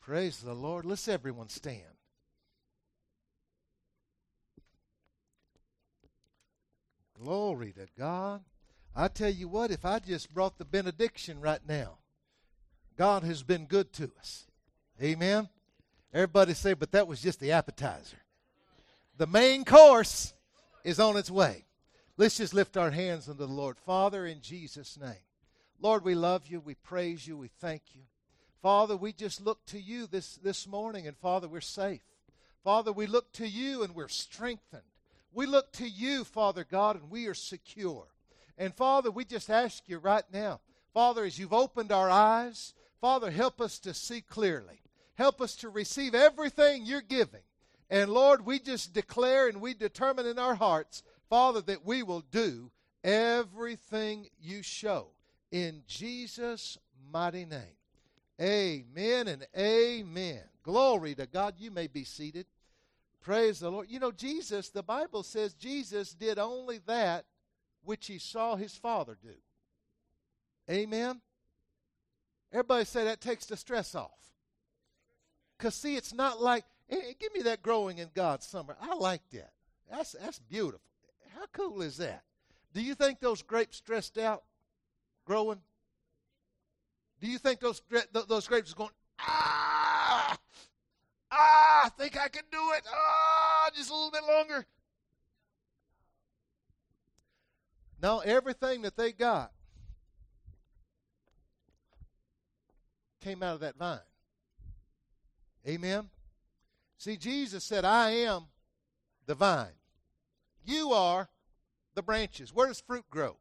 Praise the Lord. Let's everyone stand. Glory to God. I tell you what, if I just brought the benediction right now, God has been good to us. Amen. Everybody say, but that was just the appetizer. The main course is on its way. Let's just lift our hands unto the Lord. Father, in Jesus' name. Lord, we love you. We praise you. We thank you. Father, we just look to you this, this morning, and Father, we're safe. Father, we look to you and we're strengthened. We look to you, Father God, and we are secure. And Father, we just ask you right now, Father, as you've opened our eyes, Father, help us to see clearly. Help us to receive everything you're giving. And Lord, we just declare and we determine in our hearts, Father, that we will do everything you show. In Jesus' mighty name. Amen and amen. Glory to God. You may be seated. Praise the Lord. You know, Jesus, the Bible says Jesus did only that which he saw his Father do. Amen. Everybody say that takes the stress off. Because, see, it's not like, hey, give me that growing in God summer. I like that. That's, that's beautiful. How cool is that? Do you think those grapes stressed out growing? Do you think those, those grapes are going, ah, ah, I think I can do it. Ah, just a little bit longer. No, everything that they got came out of that vine. Amen. See, Jesus said, I am the vine. You are the branches. Where does fruit grow?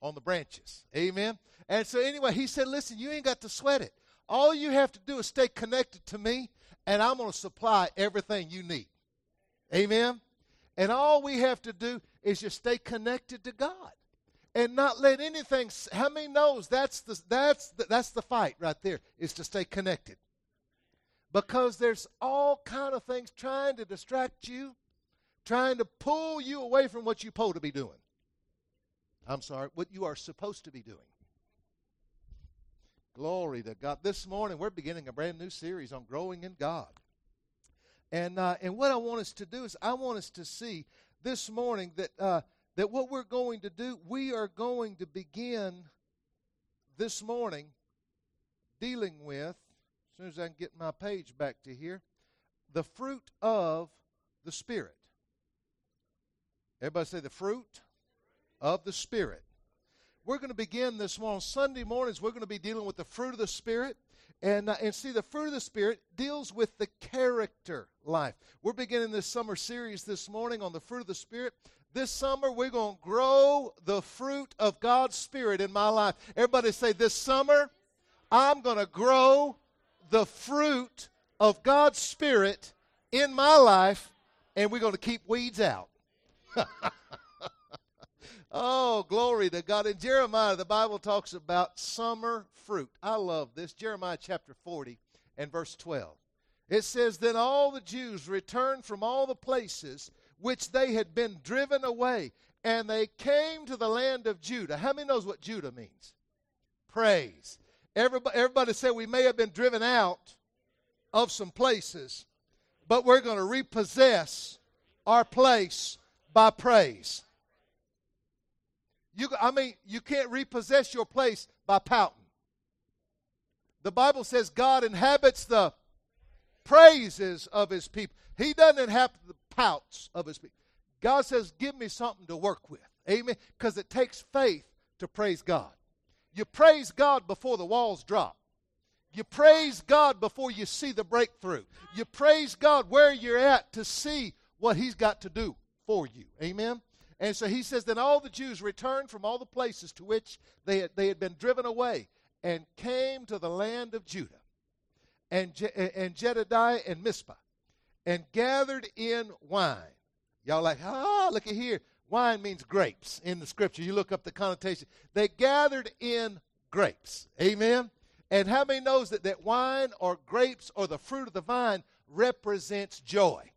On the branches. Amen. And so, anyway, he said, Listen, you ain't got to sweat it. All you have to do is stay connected to me, and I'm going to supply everything you need. Amen. And all we have to do is just stay connected to God and not let anything how many knows that's the that's the, that's the fight right there is to stay connected because there's all kind of things trying to distract you trying to pull you away from what you're supposed to be doing i'm sorry what you are supposed to be doing glory to god this morning we're beginning a brand new series on growing in god and uh, and what i want us to do is i want us to see this morning that uh, that what we're going to do, we are going to begin this morning dealing with, as soon as I can get my page back to here, the fruit of the Spirit. Everybody say the fruit of the Spirit. We're going to begin this morning. Sunday mornings, we're going to be dealing with the fruit of the Spirit. And, uh, and see, the fruit of the Spirit deals with the character life. We're beginning this summer series this morning on the fruit of the Spirit. This summer, we're going to grow the fruit of God's Spirit in my life. Everybody say, This summer, I'm going to grow the fruit of God's Spirit in my life, and we're going to keep weeds out. oh, glory to God. In Jeremiah, the Bible talks about summer fruit. I love this. Jeremiah chapter 40 and verse 12. It says, Then all the Jews returned from all the places which they had been driven away, and they came to the land of Judah. How many knows what Judah means? Praise. Everybody, everybody said we may have been driven out of some places, but we're going to repossess our place by praise. You, I mean, you can't repossess your place by pouting. The Bible says God inhabits the praises of his people. He doesn't inhabit the pouts of his people. God says, Give me something to work with. Amen. Because it takes faith to praise God. You praise God before the walls drop. You praise God before you see the breakthrough. You praise God where you're at to see what He's got to do for you. Amen. And so he says, Then all the Jews returned from all the places to which they had, they had been driven away and came to the land of Judah and, Je- and Jedediah and Mizpah and gathered in wine. Y'all like, ah, look at here. Wine means grapes in the scripture. You look up the connotation. They gathered in grapes. Amen. And how many knows that, that wine or grapes or the fruit of the vine represents joy?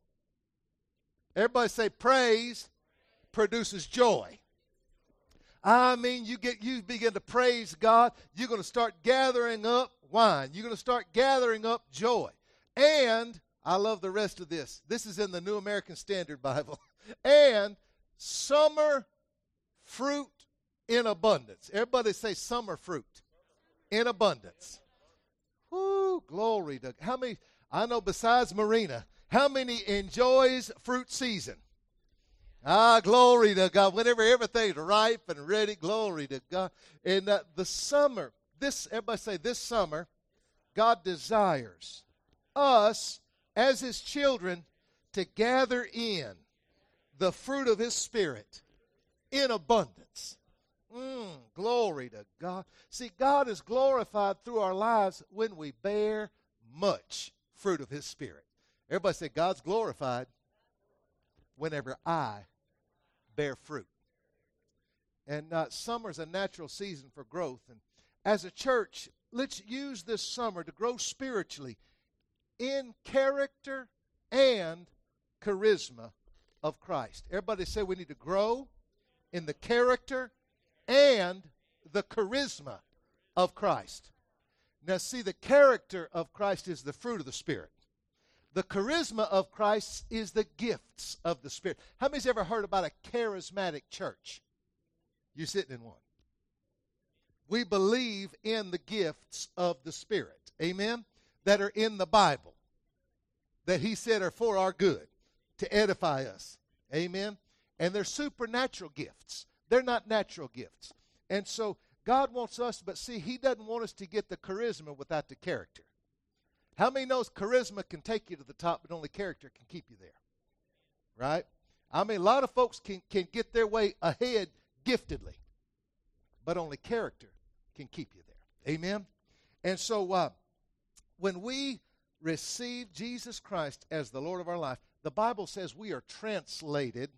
Everybody say praise produces joy. I mean, you get you begin to praise God. You're going to start gathering up wine. You're going to start gathering up joy. And I love the rest of this. This is in the New American Standard Bible. and summer fruit in abundance. Everybody say summer fruit in abundance. Whoo, glory to how many I know besides Marina, how many enjoys fruit season? Ah, glory to God. Whenever everything's ripe and ready, glory to God. In uh, the summer, this, everybody say, this summer, God desires us as His children to gather in the fruit of His Spirit in abundance. Mm, glory to God. See, God is glorified through our lives when we bear much fruit of His Spirit. Everybody say, God's glorified whenever I bear fruit. And uh, summer is a natural season for growth. And as a church, let's use this summer to grow spiritually in character and charisma of Christ. Everybody say we need to grow in the character and the charisma of Christ. Now, see, the character of Christ is the fruit of the Spirit. The charisma of Christ is the gifts of the Spirit. How many's ever heard about a charismatic church? You're sitting in one. We believe in the gifts of the Spirit, amen, that are in the Bible, that He said are for our good, to edify us, amen. And they're supernatural gifts, they're not natural gifts. And so God wants us, but see, He doesn't want us to get the charisma without the character. How many knows charisma can take you to the top, but only character can keep you there? Right? I mean, a lot of folks can, can get their way ahead giftedly, but only character can keep you there. Amen? And so uh, when we receive Jesus Christ as the Lord of our life, the Bible says we are translated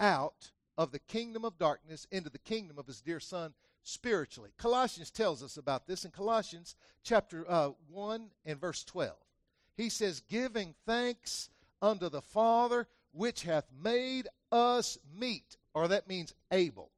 out of the kingdom of darkness into the kingdom of his dear Son, spiritually. Colossians tells us about this in Colossians chapter uh, 1 and verse 12. He says, Giving thanks unto the Father which hath made us meet, or that means able,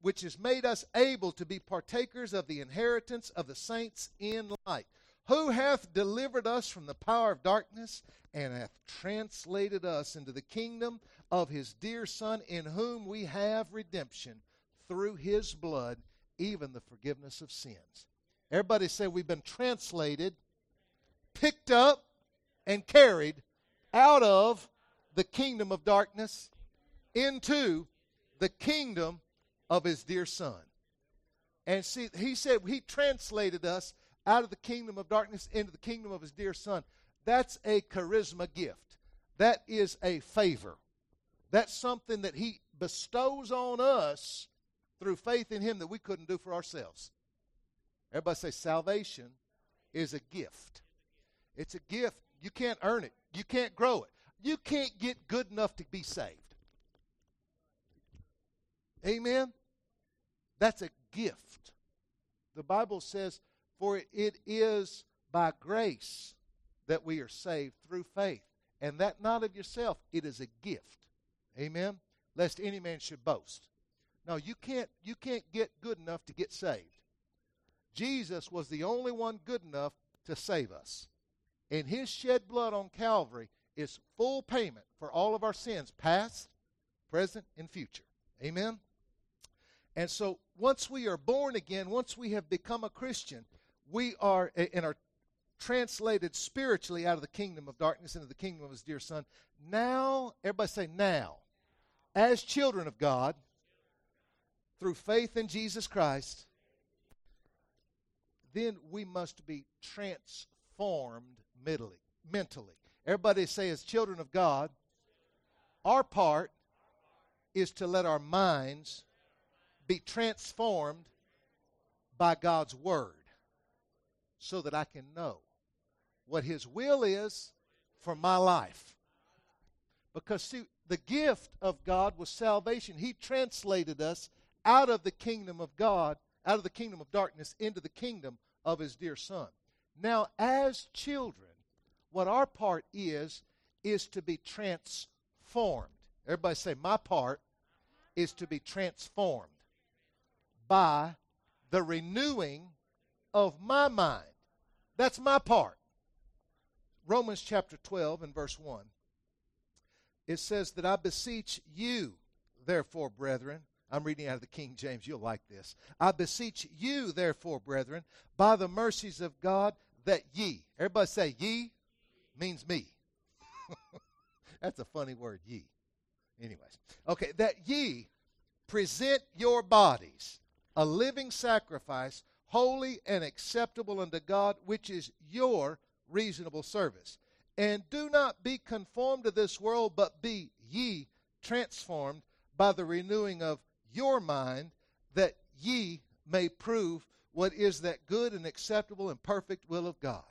which has made us able to be partakers of the inheritance of the saints in light, who hath delivered us from the power of darkness and hath translated us into the kingdom of his dear Son, in whom we have redemption through his blood, even the forgiveness of sins. Everybody say we've been translated, picked up, and carried out of the kingdom of darkness into the kingdom of his dear son. And see, he said he translated us out of the kingdom of darkness into the kingdom of his dear son. That's a charisma gift. That is a favor. That's something that he bestows on us through faith in Him that we couldn't do for ourselves. Everybody say, salvation is a gift. It's a gift. You can't earn it, you can't grow it. You can't get good enough to be saved. Amen? That's a gift. The Bible says, For it is by grace that we are saved through faith. And that not of yourself, it is a gift. Amen? Lest any man should boast. No, you can't you can't get good enough to get saved. Jesus was the only one good enough to save us. And his shed blood on Calvary is full payment for all of our sins, past, present, and future. Amen. And so once we are born again, once we have become a Christian, we are and are translated spiritually out of the kingdom of darkness into the kingdom of his dear son. Now, everybody say now. As children of God, through faith in Jesus Christ, then we must be transformed mentally. mentally. Everybody say, as children of God, our part is to let our minds be transformed by God's Word so that I can know what His will is for my life. Because, see, the gift of God was salvation. He translated us out of the kingdom of God, out of the kingdom of darkness, into the kingdom of his dear son. Now, as children, what our part is, is to be transformed. Everybody say, My part is to be transformed. by the renewing of my mind. That's my part. Romans chapter 12 and verse 1. It says that I beseech you, therefore, brethren. I'm reading out of the King James. You'll like this. I beseech you, therefore, brethren, by the mercies of God, that ye. Everybody say ye means me. That's a funny word, ye. Anyways. Okay, that ye present your bodies a living sacrifice, holy and acceptable unto God, which is your reasonable service. And do not be conformed to this world, but be ye transformed by the renewing of your mind, that ye may prove what is that good and acceptable and perfect will of God.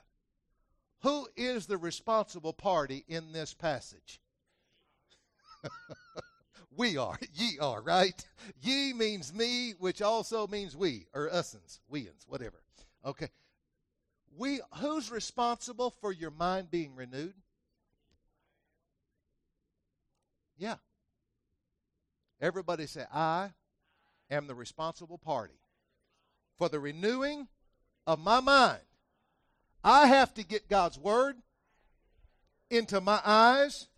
Who is the responsible party in this passage? we are. Ye are, right? Ye means me, which also means we, or usins, weans, whatever. Okay. We who's responsible for your mind being renewed? Yeah. Everybody say, I am the responsible party for the renewing of my mind. I have to get God's word into my eyes,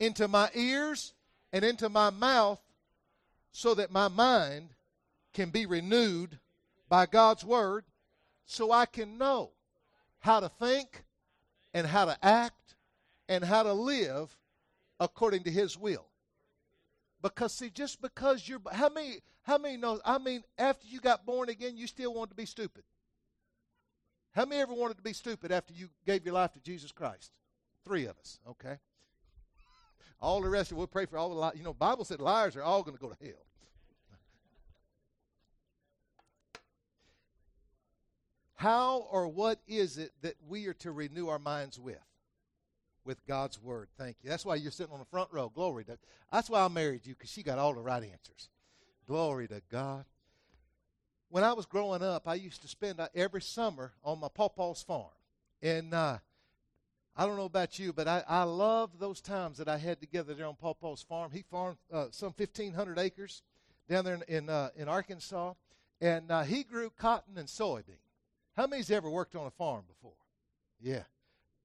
into my ears, and into my mouth so that my mind can be renewed by God's word so I can know how to think and how to act and how to live according to his will. Because see, just because you're how many how many knows I mean after you got born again you still wanted to be stupid. How many ever wanted to be stupid after you gave your life to Jesus Christ? Three of us, okay? All the rest of we'll pray for all the li- you know, Bible said liars are all going to go to hell. How or what is it that we are to renew our minds with? With God's Word. Thank you. That's why you're sitting on the front row. Glory to That's why I married you, because she got all the right answers. Glory to God. When I was growing up, I used to spend uh, every summer on my pawpaw's farm. And uh, I don't know about you, but I, I love those times that I had together there on Pawpaw's farm. He farmed uh, some 1,500 acres down there in, in, uh, in Arkansas. And uh, he grew cotton and soybean. How many's ever worked on a farm before? Yeah.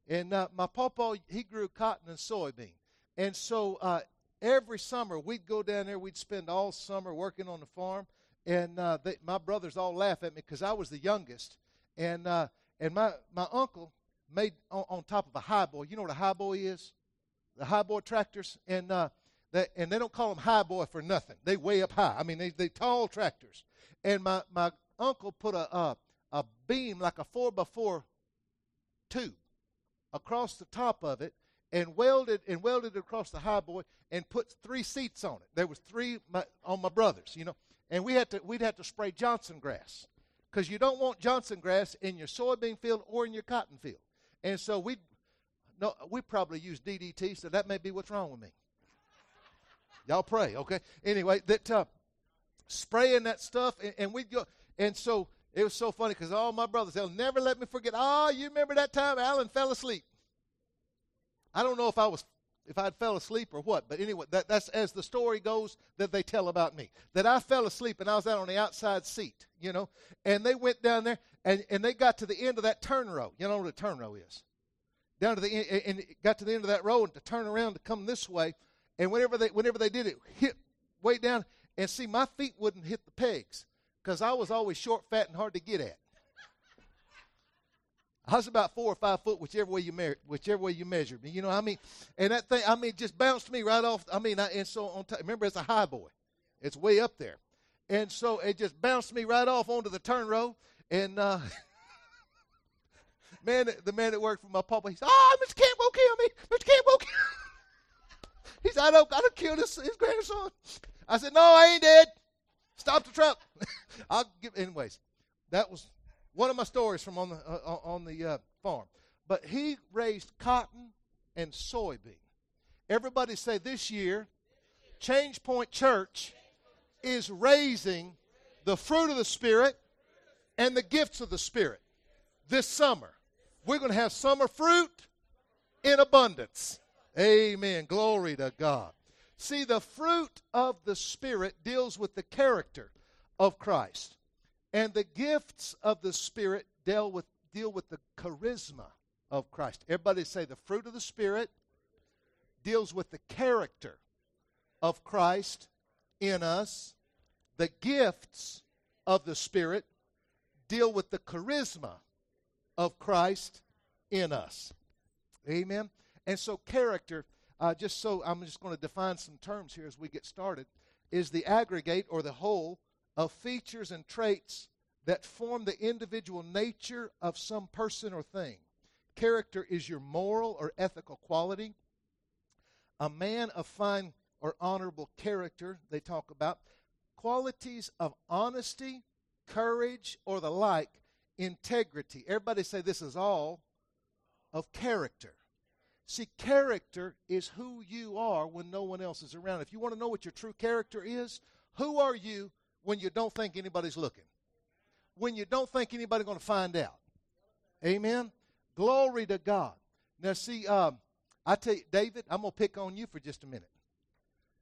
And uh, my pawpaw, he grew cotton and soybean. And so uh, every summer we'd go down there. We'd spend all summer working on the farm. And uh, they, my brothers all laugh at me because I was the youngest. And, uh, and my, my uncle made on, on, top of a high boy. You know what a high boy is? The high boy tractors. And, uh, that, and they don't call them high boy for nothing. They way up high. I mean, they, they tall tractors. And my, my uncle put a, a, a beam like a four by four tube across the top of it and welded and welded across the high boy and put three seats on it. There was three my, on my brothers, you know, and we had to we'd have to spray Johnson grass because you don't want Johnson grass in your soybean field or in your cotton field. And so we no we probably use DDT, so that may be what's wrong with me. Y'all pray, okay? Anyway, that uh, spraying that stuff, and, and we go, and so it was so funny because all my brothers, they'll never let me forget. Oh, you remember that time Alan fell asleep? I don't know if I was if I'd fell asleep or what, but anyway, that, that's as the story goes that they tell about me. That I fell asleep and I was out on the outside seat, you know, and they went down there and, and they got to the end of that turn row. You know what a turn row is? Down to the end, and got to the end of that row and to turn around to come this way, and whenever they whenever they did it, hit way down, and see my feet wouldn't hit the pegs because I was always short, fat, and hard to get at. I was about four or five foot, whichever way you measure, whichever way you measured me. You know, I mean, and that thing, I mean, just bounced me right off. I mean, I, and so on. T- remember, it's a high boy, it's way up there, and so it just bounced me right off onto the turn row. And uh, man, the man that worked for my papa, he said, "Oh, Mr. Camp will kill me. Mr. Camp will kill." he said, "I don't, I don't kill this his grandson." I said, "No, I ain't dead." Stop the truck. I'll give. Anyways, that was one of my stories from on the uh, on the uh, farm. But he raised cotton and soybean. Everybody say this year, Change Point Church is raising the fruit of the Spirit and the gifts of the Spirit this summer. We're going to have summer fruit in abundance. Amen. Glory to God. See, the fruit of the Spirit deals with the character of Christ. And the gifts of the Spirit deal with, deal with the charisma of Christ. Everybody say the fruit of the Spirit deals with the character of Christ in us. The gifts of the Spirit deal with the charisma of Christ in us. Amen. And so, character, uh, just so I'm just going to define some terms here as we get started, is the aggregate or the whole of features and traits that form the individual nature of some person or thing. Character is your moral or ethical quality. A man of fine or honorable character, they talk about. Qualities of honesty, courage, or the like, integrity. Everybody say this is all of character. See, character is who you are when no one else is around. If you want to know what your true character is, who are you when you don't think anybody's looking? When you don't think anybody's going to find out. Amen? Glory to God. Now, see, um, I tell you, David, I'm going to pick on you for just a minute.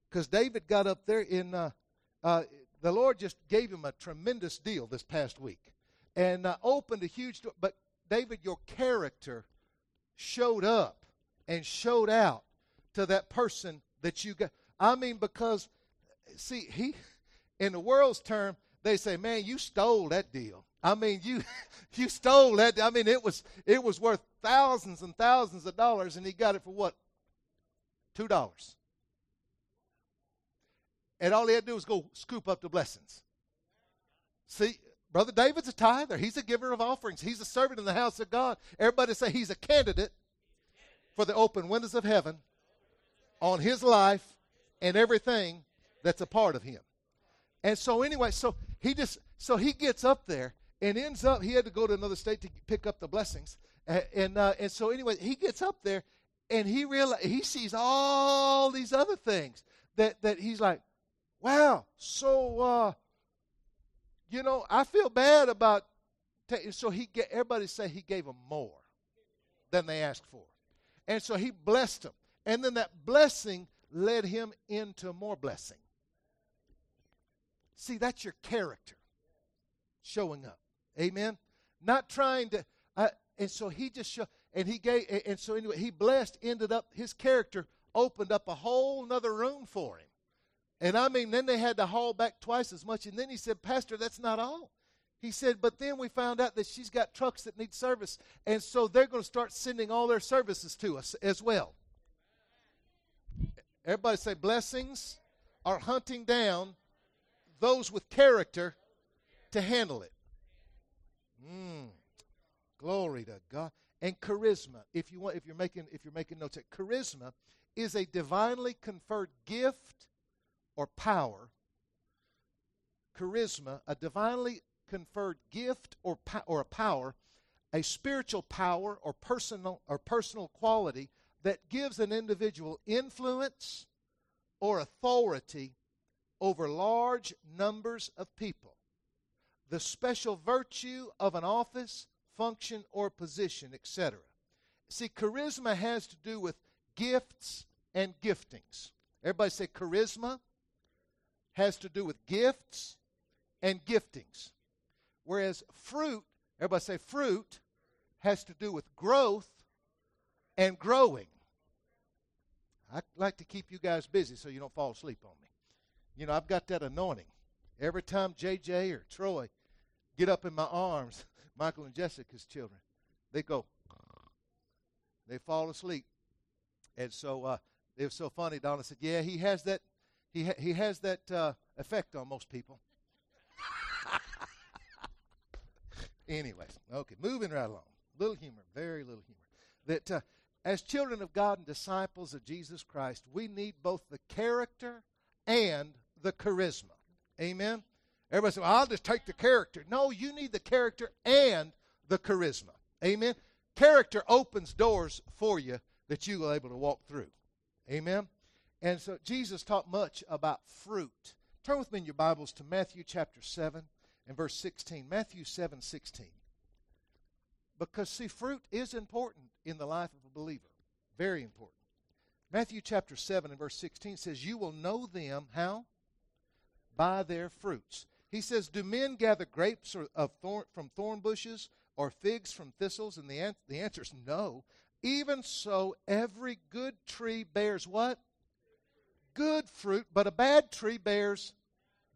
Because David got up there in, uh, uh, the Lord just gave him a tremendous deal this past week and uh, opened a huge door. But, David, your character showed up and showed out to that person that you got. I mean, because, see, he, in the world's term, they say, man, you stole that deal. I mean, you you stole that. I mean, it was it was worth thousands and thousands of dollars, and he got it for what? Two dollars. And all he had to do was go scoop up the blessings. See, Brother David's a tither. He's a giver of offerings. He's a servant in the house of God. Everybody say he's a candidate for the open windows of heaven on his life and everything that's a part of him. And so anyway, so he just so he gets up there and ends up he had to go to another state to pick up the blessings. And and, uh, and so anyway, he gets up there and he real he sees all these other things that that he's like, wow. So uh, you know, I feel bad about. T-. So he get everybody say he gave them more than they asked for, and so he blessed them, and then that blessing led him into more blessing. See, that's your character showing up. Amen. Not trying to. Uh, and so he just showed, and he gave, and so anyway, he blessed. Ended up his character opened up a whole another room for him. And I mean, then they had to haul back twice as much. And then he said, Pastor, that's not all. He said, but then we found out that she's got trucks that need service. And so they're going to start sending all their services to us as well. Everybody say, blessings are hunting down those with character to handle it. Mm. Glory to God. And charisma, if you want, if you're making if you're making notes, charisma is a divinely conferred gift or power. Charisma, a divinely conferred gift or po- or a power, a spiritual power or personal or personal quality that gives an individual influence or authority over large numbers of people. The special virtue of an office, function, or position, etc. See, charisma has to do with gifts and giftings. Everybody say charisma has to do with gifts and giftings. Whereas fruit, everybody say fruit, has to do with growth and growing. I like to keep you guys busy so you don't fall asleep on me. You know, I've got that anointing. Every time JJ or Troy get up in my arms, Michael and Jessica's children, they go, they fall asleep. And so uh, it was so funny. Donna said, "Yeah, he has that. He ha- he has that uh, effect on most people." Anyways, okay, moving right along. Little humor, very little humor. That uh, as children of God and disciples of Jesus Christ, we need both the character and the charisma. Amen? Everybody says, well, I'll just take the character. No, you need the character and the charisma. Amen? Character opens doors for you that you are able to walk through. Amen? And so Jesus taught much about fruit. Turn with me in your Bibles to Matthew chapter 7 and verse 16. Matthew 7 16. Because, see, fruit is important in the life of a believer. Very important. Matthew chapter 7 and verse 16 says, You will know them, how? by their fruits. He says, Do men gather grapes of thorn, from thorn bushes or figs from thistles? And the, an- the answer is no. Even so, every good tree bears what? Good fruit, but a bad tree bears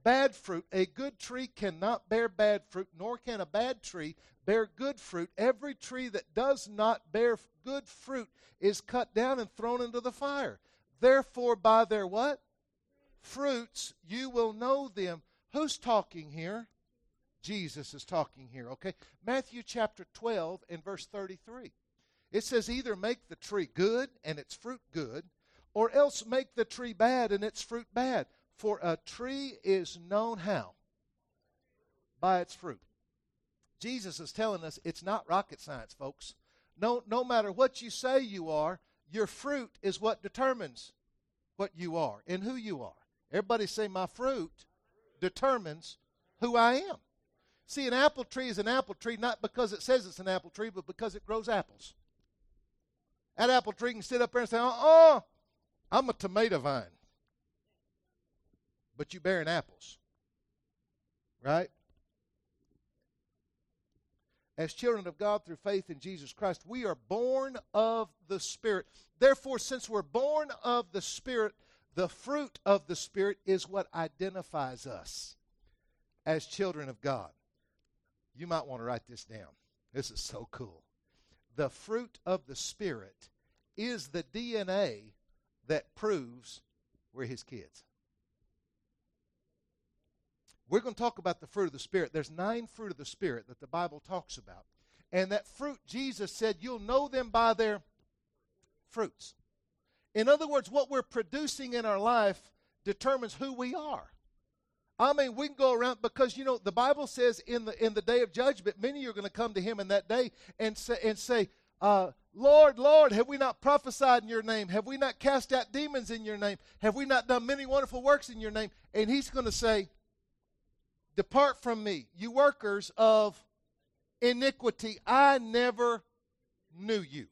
bad fruit. A good tree cannot bear bad fruit, nor can a bad tree bear good fruit. Every tree that does not bear good fruit is cut down and thrown into the fire. Therefore, by their what? Fruits you will know them. Who's talking here? Jesus is talking here, okay? Matthew chapter 12 and verse 33. It says, either make the tree good and its fruit good, or else make the tree bad and its fruit bad. For a tree is known how? By its fruit. Jesus is telling us it's not rocket science, folks. No, no matter what you say you are, your fruit is what determines what you are and who you are. Everybody say, My fruit determines who I am. See, an apple tree is an apple tree not because it says it's an apple tree, but because it grows apples. That apple tree can sit up there and say, "Uh-oh, I'm a tomato vine. But you bearing apples. Right? As children of God through faith in Jesus Christ, we are born of the Spirit. Therefore, since we're born of the Spirit, the fruit of the Spirit is what identifies us as children of God. You might want to write this down. This is so cool the fruit of the Spirit is the DNA that proves we're His kids. We're going to talk about the fruit of the Spirit. There's nine fruit of the Spirit that the Bible talks about. And that fruit, Jesus said, you'll know them by their fruits. In other words, what we're producing in our life determines who we are. I mean, we can go around because you know the Bible says in the in the day of judgment, many are going to come to Him in that day and say and say, uh, "Lord, Lord, have we not prophesied in Your name? Have we not cast out demons in Your name? Have we not done many wonderful works in Your name?" And He's going to say, "Depart from me, you workers of iniquity. I never knew you."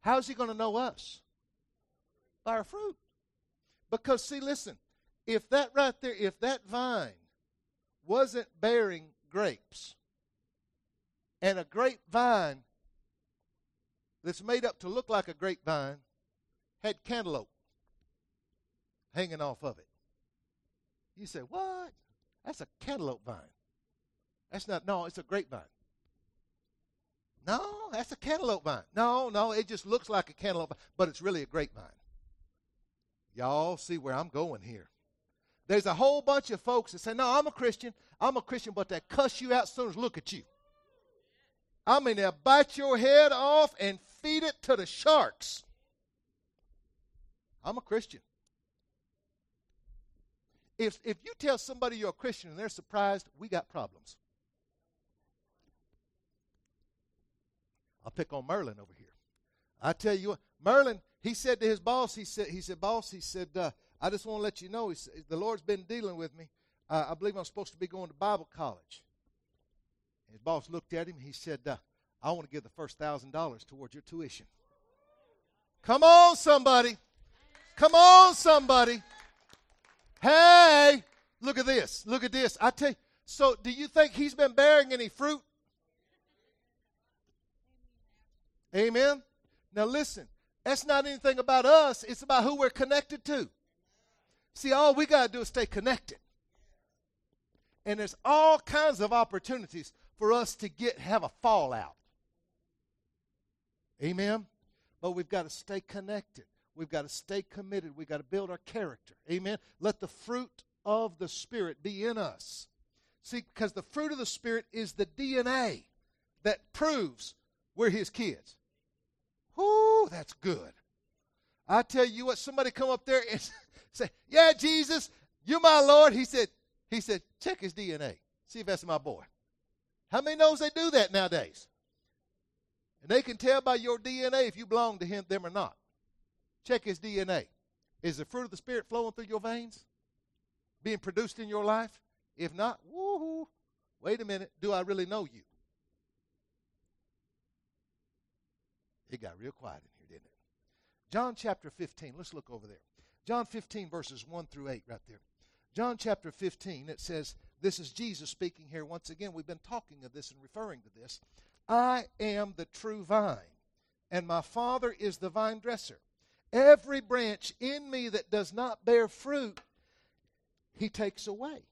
How's He going to know us? By our fruit. Because, see, listen, if that right there, if that vine wasn't bearing grapes, and a grapevine that's made up to look like a grapevine had cantaloupe hanging off of it. You say, What? That's a cantaloupe vine. That's not, no, it's a grapevine. No, that's a cantaloupe vine. No, no, it just looks like a cantaloupe vine, but it's really a grapevine. Y'all see where I'm going here. There's a whole bunch of folks that say, No, I'm a Christian. I'm a Christian, but they cuss you out as soon as look at you. I mean, they'll bite your head off and feed it to the sharks. I'm a Christian. If, if you tell somebody you're a Christian and they're surprised, we got problems. I'll pick on Merlin over here. I tell you what, Merlin, he said to his boss, he said, he said, boss, he said, uh, I just want to let you know, he said, the Lord's been dealing with me. Uh, I believe I'm supposed to be going to Bible college. His boss looked at him. He said, uh, I want to give the first thousand dollars towards your tuition. Come on, somebody. Come on, somebody. Hey, look at this. Look at this. I tell you. So, do you think he's been bearing any fruit? Amen. Now, listen. That's not anything about us, it's about who we're connected to. See, all we got to do is stay connected. And there's all kinds of opportunities for us to get have a fallout. Amen. But we've got to stay connected. We've got to stay committed. We've got to build our character. Amen. Let the fruit of the Spirit be in us. See, because the fruit of the Spirit is the DNA that proves we're His kids. Whoo, that's good. I tell you what, somebody come up there and say, Yeah, Jesus, you're my Lord. He said, He said, check his DNA. See if that's my boy. How many knows they do that nowadays? And they can tell by your DNA if you belong to him, them or not. Check his DNA. Is the fruit of the Spirit flowing through your veins? Being produced in your life? If not, woohoo. Wait a minute. Do I really know you? It got real quiet in here, didn't it? John chapter 15. Let's look over there. John 15, verses 1 through 8, right there. John chapter 15, it says, This is Jesus speaking here once again. We've been talking of this and referring to this. I am the true vine, and my Father is the vine dresser. Every branch in me that does not bear fruit, he takes away.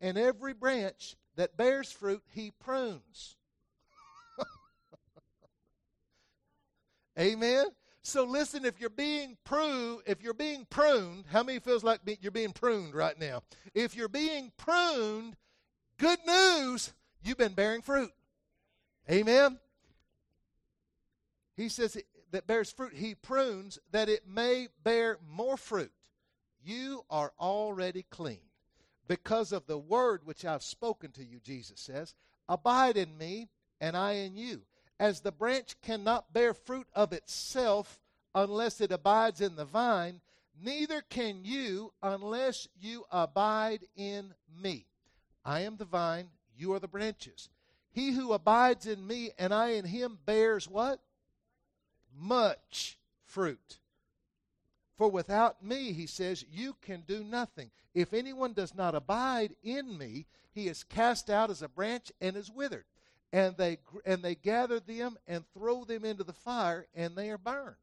And every branch that bears fruit, he prunes. Amen. So listen, if you're being pruned, if you're being pruned, how many feels like you're being pruned right now? If you're being pruned, good news, you've been bearing fruit. Amen. He says that bears fruit, he prunes that it may bear more fruit. You are already clean because of the word which I've spoken to you, Jesus says. Abide in me, and I in you. As the branch cannot bear fruit of itself unless it abides in the vine, neither can you unless you abide in me. I am the vine, you are the branches. He who abides in me and I in him bears what? Much fruit. For without me, he says, you can do nothing. If anyone does not abide in me, he is cast out as a branch and is withered. And they, and they gather them and throw them into the fire, and they are burned.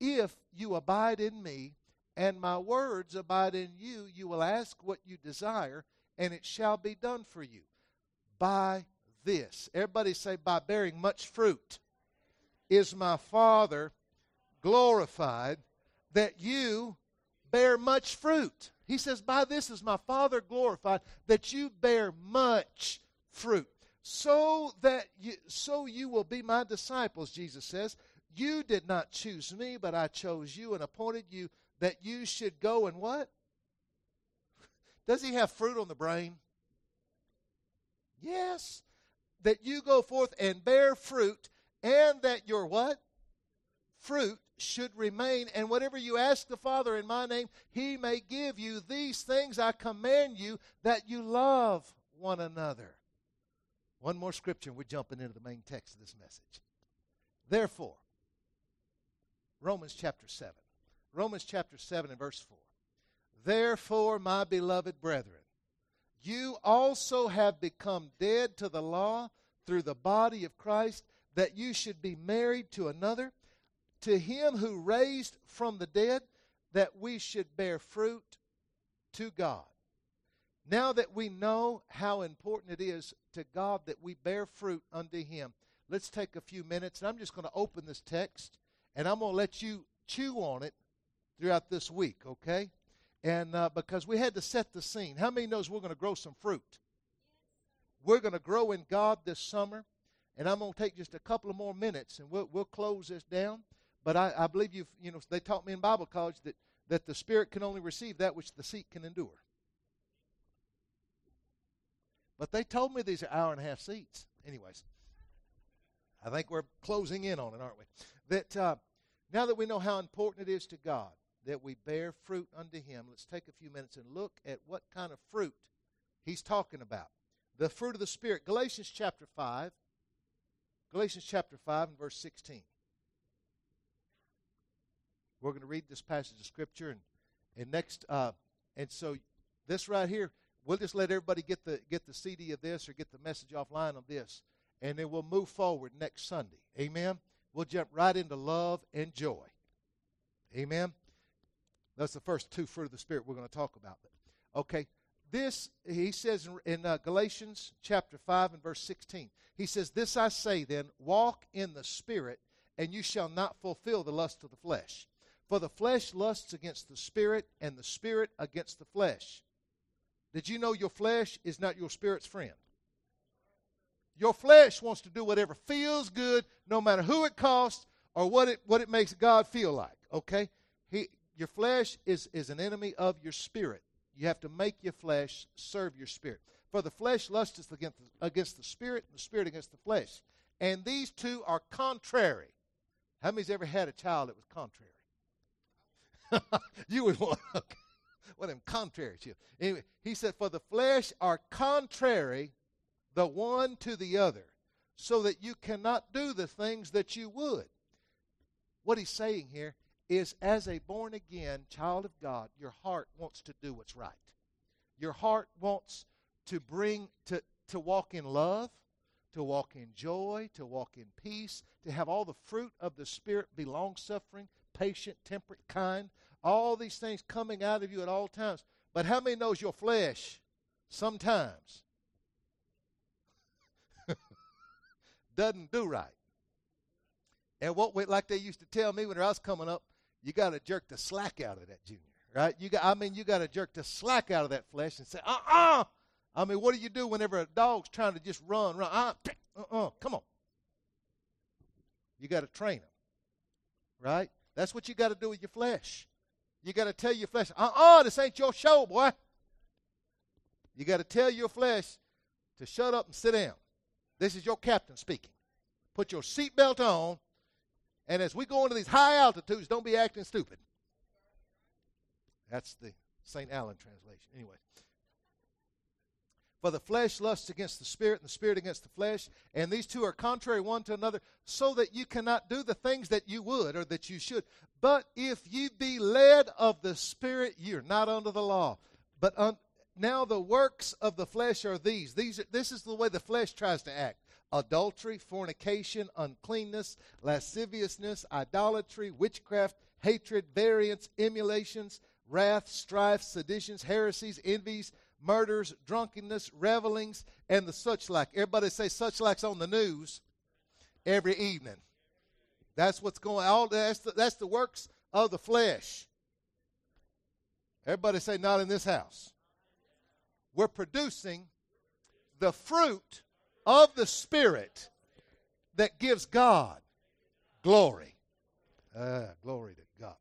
If you abide in me, and my words abide in you, you will ask what you desire, and it shall be done for you. By this, everybody say, by bearing much fruit, is my Father glorified that you bear much fruit. He says, By this is my Father glorified, that you bear much fruit. So that you, so you will be my disciples, Jesus says. You did not choose me, but I chose you and appointed you that you should go and what? Does he have fruit on the brain? Yes. That you go forth and bear fruit, and that your what? Fruit should remain, and whatever you ask the Father in my name, he may give you. These things I command you that you love one another. One more scripture, and we're jumping into the main text of this message. Therefore, Romans chapter 7. Romans chapter 7 and verse 4. Therefore, my beloved brethren, you also have become dead to the law through the body of Christ, that you should be married to another to him who raised from the dead, that we should bear fruit to God. Now that we know how important it is to God that we bear fruit unto him, let's take a few minutes, and I'm just going to open this text, and I'm going to let you chew on it throughout this week, okay? And uh, because we had to set the scene. How many knows we're going to grow some fruit? We're going to grow in God this summer, and I'm going to take just a couple of more minutes, and we'll, we'll close this down. But I, I believe you you know, they taught me in Bible college that, that the Spirit can only receive that which the seat can endure. But they told me these are hour and a half seats. Anyways, I think we're closing in on it, aren't we? That uh, now that we know how important it is to God that we bear fruit unto Him, let's take a few minutes and look at what kind of fruit He's talking about. The fruit of the Spirit. Galatians chapter 5. Galatians chapter 5 and verse 16. We're going to read this passage of Scripture, and, and next, uh, and so this right here, we'll just let everybody get the get the CD of this or get the message offline on this, and then we'll move forward next Sunday. Amen. We'll jump right into love and joy. Amen. That's the first two fruit of the Spirit we're going to talk about. Okay, this he says in, uh, Galatians chapter five and verse sixteen. He says, "This I say then: walk in the Spirit, and you shall not fulfill the lust of the flesh." For the flesh lusts against the spirit, and the spirit against the flesh. Did you know your flesh is not your spirit's friend? Your flesh wants to do whatever feels good, no matter who it costs or what it, what it makes God feel like. Okay? He, your flesh is, is an enemy of your spirit. You have to make your flesh serve your spirit. For the flesh lusts against the, against the spirit, and the spirit against the flesh. And these two are contrary. How many's ever had a child that was contrary? you would want okay. well them contrary to. Anyway, he said, For the flesh are contrary the one to the other, so that you cannot do the things that you would. What he's saying here is as a born again child of God, your heart wants to do what's right. Your heart wants to bring to to walk in love, to walk in joy, to walk in peace, to have all the fruit of the spirit be long suffering, patient, temperate, kind, all these things coming out of you at all times. But how many knows your flesh sometimes doesn't do right? And what we, like they used to tell me when I was coming up, you got to jerk the slack out of that junior, right? You got, I mean, you got to jerk the slack out of that flesh and say, uh-uh. I mean, what do you do whenever a dog's trying to just run, run? Uh, uh-uh, come on. You got to train them, right? That's what you got to do with your flesh. You got to tell your flesh, uh-uh, this ain't your show, boy. You got to tell your flesh to shut up and sit down. This is your captain speaking. Put your seatbelt on, and as we go into these high altitudes, don't be acting stupid. That's the St. Allen translation. Anyway. For the flesh lusts against the spirit, and the spirit against the flesh, and these two are contrary one to another, so that you cannot do the things that you would or that you should. But if you be led of the spirit, you're not under the law. But un- now the works of the flesh are these. These this is the way the flesh tries to act adultery, fornication, uncleanness, lasciviousness, idolatry, witchcraft, hatred, variance, emulations, wrath, strife, seditions, heresies, envies murders, drunkenness, revelings, and the such like. Everybody say such like's on the news every evening. That's what's going on. That's the, that's the works of the flesh. Everybody say, not in this house. We're producing the fruit of the Spirit that gives God glory. Ah, glory to God.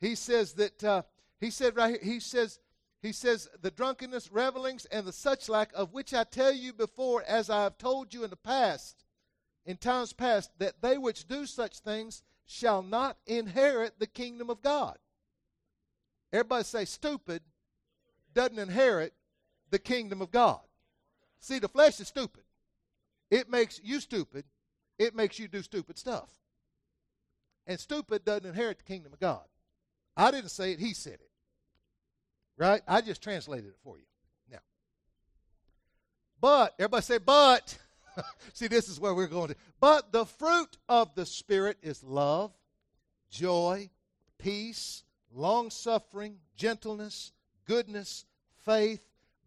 He says that, uh, he said right here, he says, he says, the drunkenness, revelings, and the such like, of which I tell you before, as I have told you in the past, in times past, that they which do such things shall not inherit the kingdom of God. Everybody say, stupid doesn't inherit the kingdom of God. See, the flesh is stupid. It makes you stupid. It makes you do stupid stuff. And stupid doesn't inherit the kingdom of God. I didn't say it, he said it. Right? I just translated it for you. Now. But, everybody say, but. See, this is where we're going to. But the fruit of the Spirit is love, joy, peace, long suffering, gentleness, goodness, faith,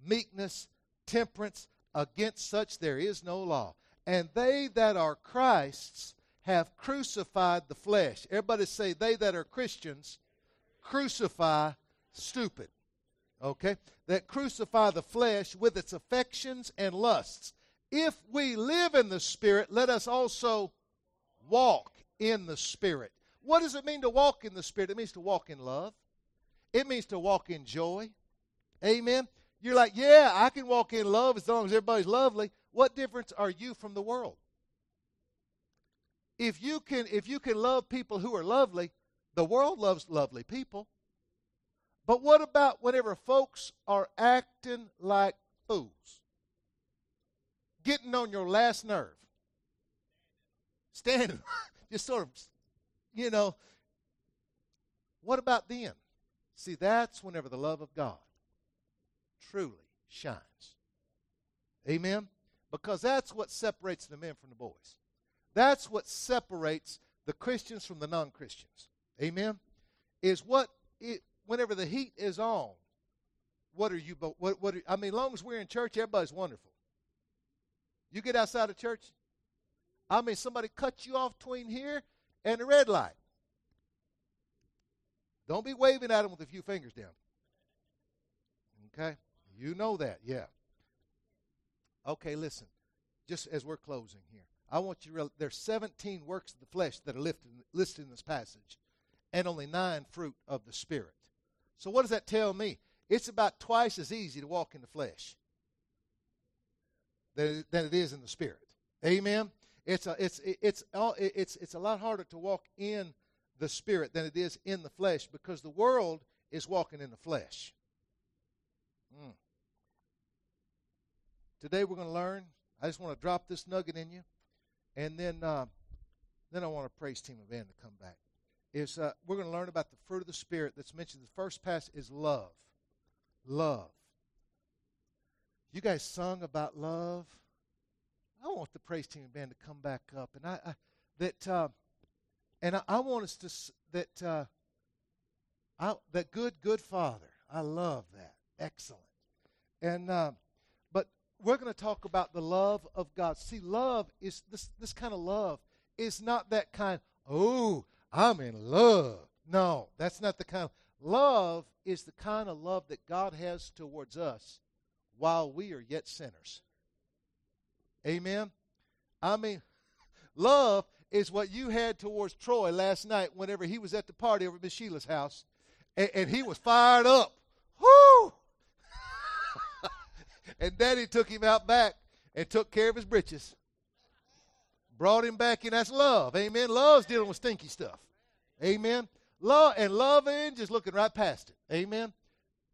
meekness, temperance. Against such there is no law. And they that are Christ's have crucified the flesh. Everybody say, they that are Christians crucify stupid okay, that crucify the flesh with its affections and lusts. If we live in the Spirit, let us also walk in the Spirit. What does it mean to walk in the Spirit? It means to walk in love, it means to walk in joy. Amen. You're like, yeah, I can walk in love as long as everybody's lovely. What difference are you from the world? If you can if you can love people who are lovely, the world loves lovely people. But what about whenever folks are acting like fools? Getting on your last nerve. Standing, just sort of, you know. What about them? See, that's whenever the love of God truly shines. Amen? Because that's what separates the men from the boys. That's what separates the Christians from the non Christians. Amen? Is what it, whenever the heat is on, what are you? What? What? Are, I mean, as long as we're in church, everybody's wonderful. You get outside of church, I mean, somebody cut you off between here and the red light. Don't be waving at them with a few fingers down. Okay, you know that, yeah. Okay, listen. Just as we're closing here, I want you to realize there's 17 works of the flesh that are listed, listed in this passage, and only nine fruit of the spirit. So, what does that tell me? It's about twice as easy to walk in the flesh than, it is in the spirit. Amen. It's a, it's it's it's it's a lot harder to walk in the spirit than it is in the flesh because the world is walking in the flesh. Mm. Today we're going to learn. I just want to drop this nugget in you, and then uh, then I want a praise team of band to come back. is uh, we're going to learn about the fruit of the Spirit that's mentioned. The first pass is love. Love. You guys sung about love. I want the praise team of band to come back up, and I, I that uh, and I, I, want us to that uh, I, that good good Father. I love that. Excellent. And uh, we're going to talk about the love of God. See, love is this this kind of love is not that kind. Oh, I'm in love. No, that's not the kind of love is the kind of love that God has towards us while we are yet sinners. Amen. I mean, love is what you had towards Troy last night whenever he was at the party over at Miss Sheila's house, and, and he was fired up. Whoo! And Daddy took him out back and took care of his britches. Brought him back in. That's love. Amen. Love's dealing with stinky stuff. Amen. Love and loving, just looking right past it. Amen.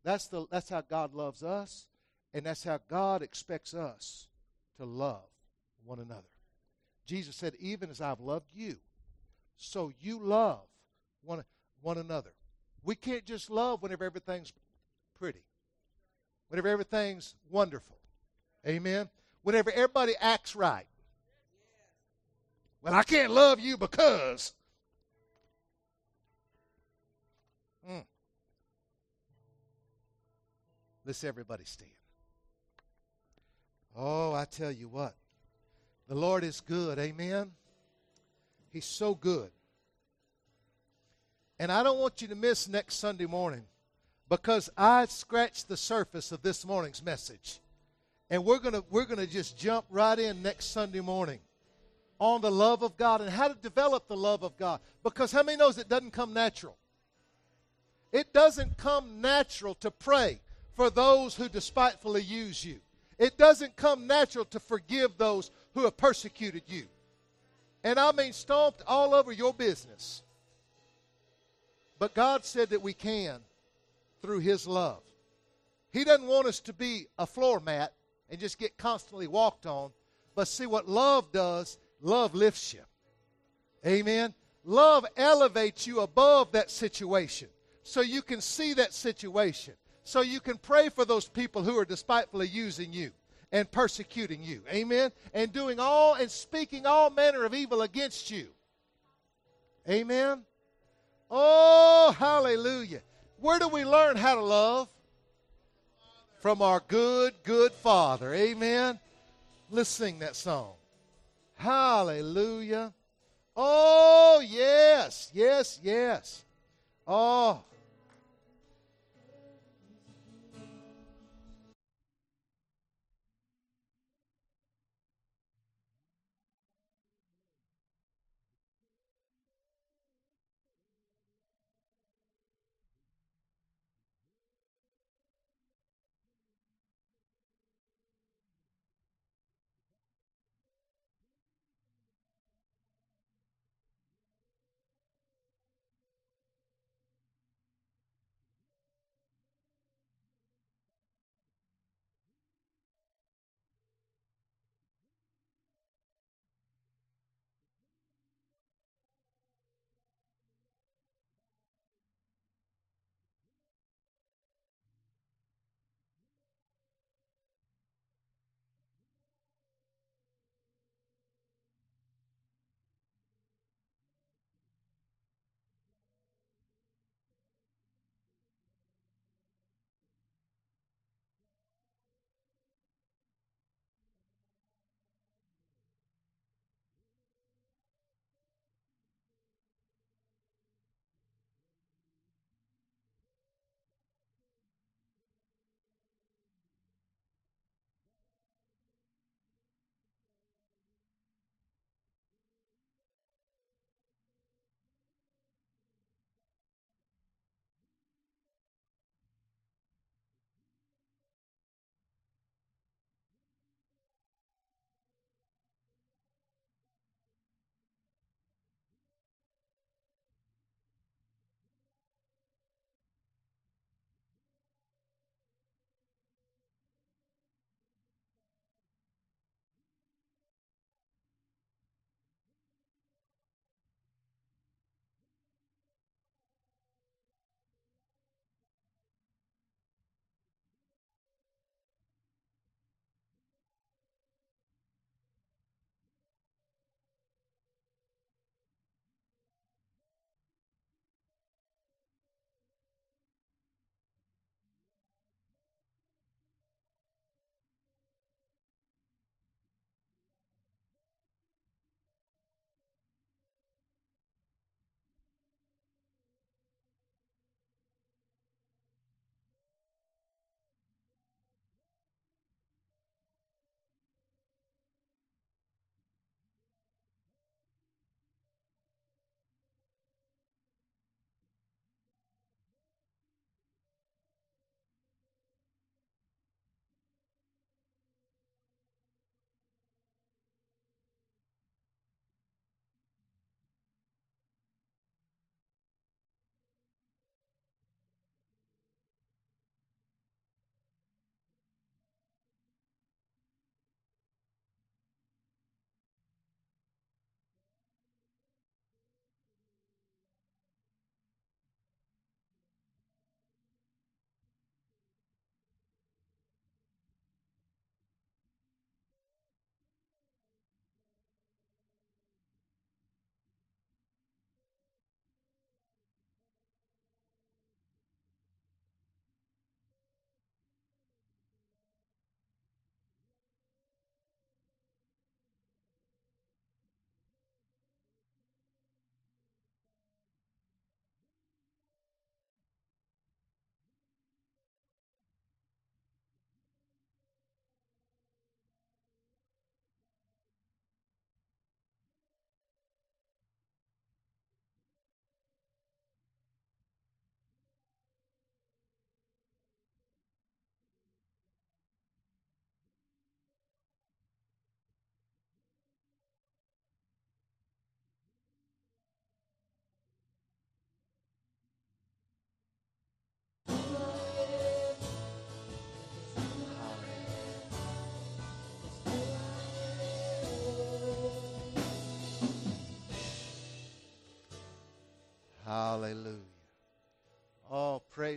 That's the that's how God loves us, and that's how God expects us to love one another. Jesus said, Even as I've loved you, so you love one, one another. We can't just love whenever everything's pretty, whenever everything's wonderful. Amen. Whenever everybody acts right. Well, I can't love you because. Mm. Let's everybody stand. Oh, I tell you what. The Lord is good. Amen. He's so good. And I don't want you to miss next Sunday morning because I scratched the surface of this morning's message. And we're going to we're going to just jump right in next Sunday morning on the love of God and how to develop the love of God. Because how many knows it doesn't come natural? It doesn't come natural to pray for those who despitefully use you. It doesn't come natural to forgive those who have persecuted you. And I mean stomped all over your business. But God said that we can through His love. He doesn't want us to be a floor mat and just get constantly walked on. But see what love does love lifts you. Amen. Love elevates you above that situation so you can see that situation so you can pray for those people who are despitefully using you and persecuting you. Amen. And doing all and speaking all manner of evil against you. Amen. Oh, hallelujah. Where do we learn how to love? From our good, good Father. Amen. Let's sing that song. Hallelujah. Oh, yes, yes, yes. Oh,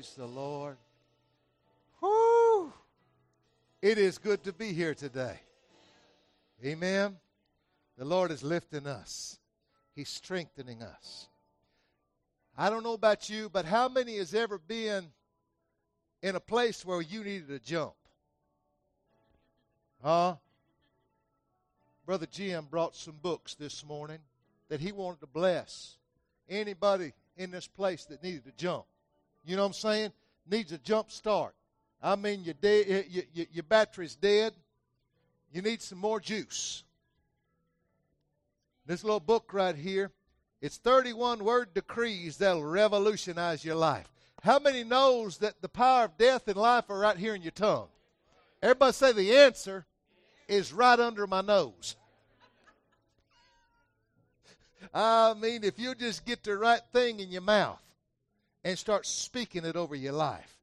Praise the Lord. Whoo! It is good to be here today. Amen. The Lord is lifting us. He's strengthening us. I don't know about you, but how many has ever been in a place where you needed to jump? Huh? Brother Jim brought some books this morning that he wanted to bless anybody in this place that needed to jump. You know what I'm saying? Needs a jump start. I mean, your, de- your, your, your battery's dead. You need some more juice. This little book right here, it's 31 word decrees that'll revolutionize your life. How many knows that the power of death and life are right here in your tongue? Everybody say the answer is right under my nose. I mean, if you just get the right thing in your mouth and start speaking it over your life.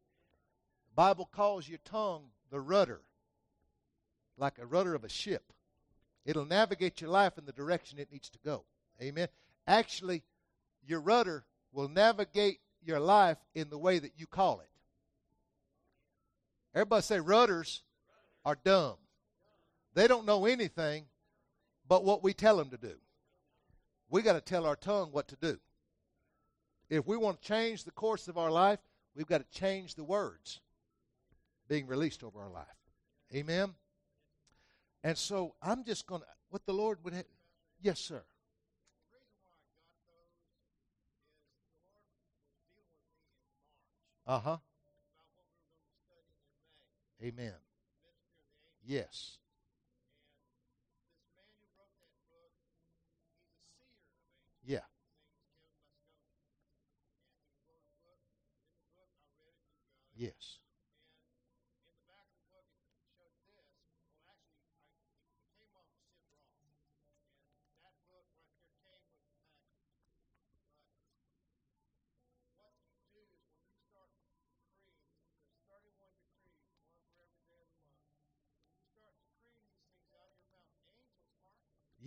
The Bible calls your tongue the rudder, like a rudder of a ship. It'll navigate your life in the direction it needs to go. Amen. Actually, your rudder will navigate your life in the way that you call it. Everybody say rudders are dumb. They don't know anything but what we tell them to do. We got to tell our tongue what to do. If we want to change the course of our life, we've got to change the words being released over our life. Amen. And so I'm just going to, what the Lord would have. Yes, sir. Uh huh. Amen. Yes. Yeah. Yes.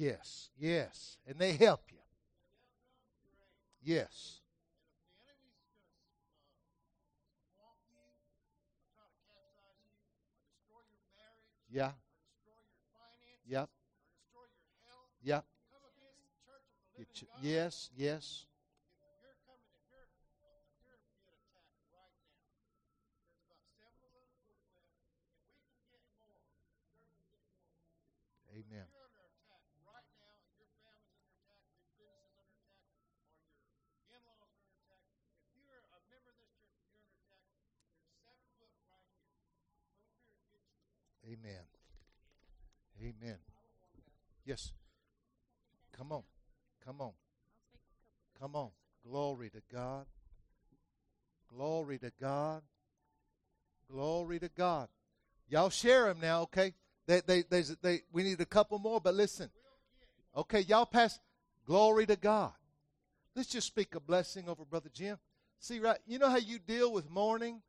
Yes, yes. And they help you. Yes. Yeah. Yep. Yep. Yes, yes. Amen. Amen. Amen. Yes. Come on. Come on. Come on. Glory to God. Glory to God. Glory to God. Y'all share them now, okay? They, they, they, they, we need a couple more, but listen. Okay, y'all pass. Glory to God. Let's just speak a blessing over Brother Jim. See, right? You know how you deal with mourning?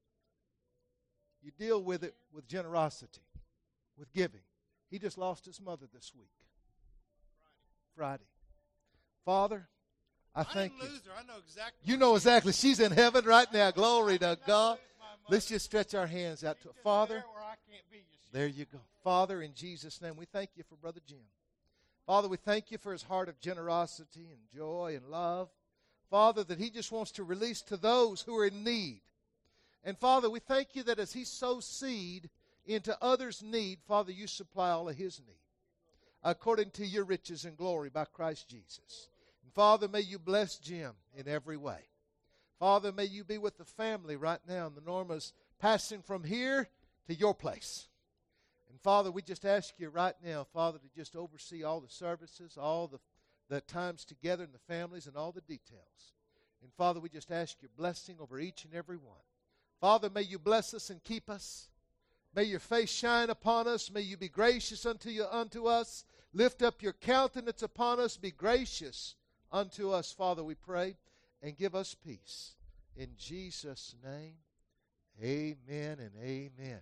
You deal with it with generosity with giving. He just lost his mother this week. Friday. Father, I, I thank you. I know exactly you know exactly. She's in heaven right now. Glory to God. Let's just stretch our hands out to Father. There you go. Father, in Jesus' name, we thank you for Brother Jim. Father, we thank you for his heart of generosity and joy and love. Father, that he just wants to release to those who are in need. And Father, we thank you that as he sows seed, into others' need, Father, you supply all of his need according to your riches and glory by Christ Jesus. And Father, may you bless Jim in every way. Father, may you be with the family right now. And the Norma's passing from here to your place. And Father, we just ask you right now, Father, to just oversee all the services, all the, the times together and the families and all the details. And Father, we just ask your blessing over each and every one. Father, may you bless us and keep us. May your face shine upon us. May you be gracious unto you unto us. Lift up your countenance upon us. Be gracious unto us, Father, we pray, and give us peace. In Jesus' name, amen and amen.